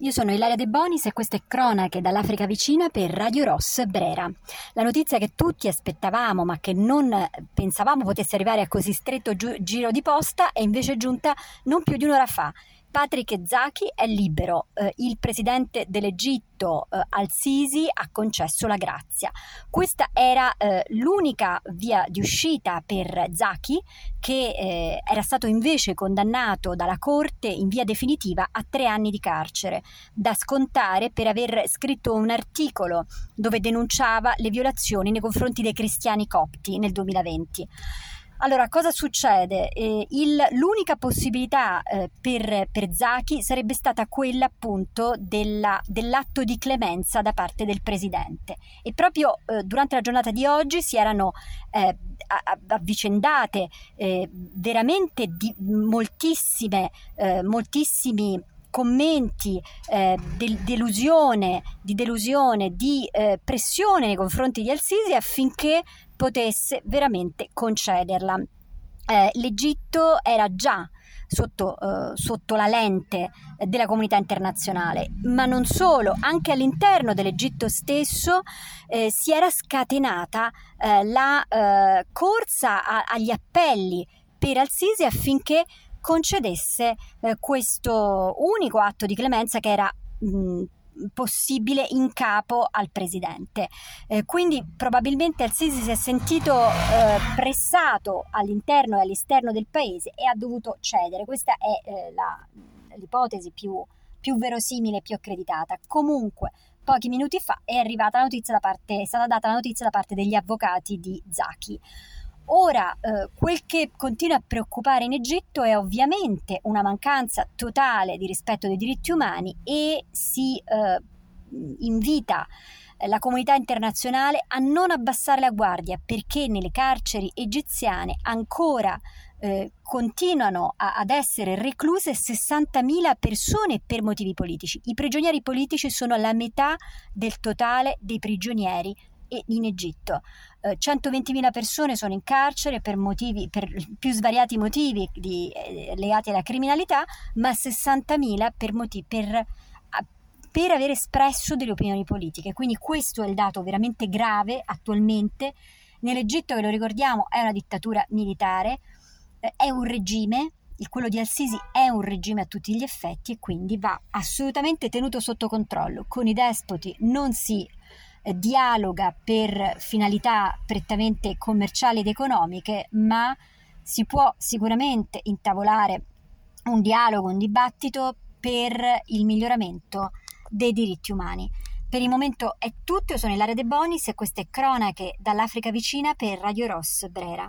Io sono Ilaria De Bonis e queste cronache dall'Africa vicina per Radio Ross Brera. La notizia che tutti aspettavamo ma che non pensavamo potesse arrivare a così stretto gi- giro di posta è invece giunta non più di un'ora fa Patrick Zaki è libero, eh, il presidente dell'Egitto eh, Al-Sisi ha concesso la grazia. Questa era eh, l'unica via di uscita per Zaki che eh, era stato invece condannato dalla Corte in via definitiva a tre anni di carcere, da scontare per aver scritto un articolo dove denunciava le violazioni nei confronti dei cristiani copti nel 2020. Allora, cosa succede? Eh, il, l'unica possibilità eh, per, per Zaki sarebbe stata quella appunto della, dell'atto di clemenza da parte del presidente e proprio eh, durante la giornata di oggi si erano eh, avvicendate eh, veramente di, moltissime, eh, moltissimi commenti eh, de- delusione, di delusione, di eh, pressione nei confronti di Al-Sisi affinché potesse veramente concederla. Eh, L'Egitto era già sotto, eh, sotto, la lente della comunità internazionale, ma non solo, anche all'interno dell'Egitto stesso eh, si era scatenata eh, la eh, corsa a, agli appelli per Al-Sisi affinché concedesse eh, questo unico atto di clemenza che era mh, possibile in capo al presidente. Eh, quindi probabilmente Al-Sisi si è sentito eh, pressato all'interno e all'esterno del paese e ha dovuto cedere. Questa è eh, la, l'ipotesi più, più verosimile e più accreditata. Comunque, pochi minuti fa è arrivata la notizia da parte, è stata data la notizia da parte degli avvocati di Zaki. Ora, eh, quel che continua a preoccupare in Egitto è ovviamente una mancanza totale di rispetto dei diritti umani e si eh, invita eh, la comunità internazionale a non abbassare la guardia perché nelle carceri egiziane ancora eh, continuano a, ad essere recluse 60.000 persone per motivi politici. I prigionieri politici sono la metà del totale dei prigionieri in Egitto. Eh, 120.000 persone sono in carcere per, motivi, per più svariati motivi di, eh, legati alla criminalità, ma 60.000 per, motivi, per, per aver espresso delle opinioni politiche. Quindi questo è il dato veramente grave attualmente. Nell'Egitto, che lo ricordiamo, è una dittatura militare, eh, è un regime quello di Al-Sisi è un regime a tutti gli effetti e quindi va assolutamente tenuto sotto controllo. Con i despoti non si eh, dialoga per finalità prettamente commerciali ed economiche, ma si può sicuramente intavolare un dialogo, un dibattito per il miglioramento dei diritti umani. Per il momento è tutto, io sono Ilaria De Bonis e queste cronache dall'Africa vicina per Radio Ross Brera.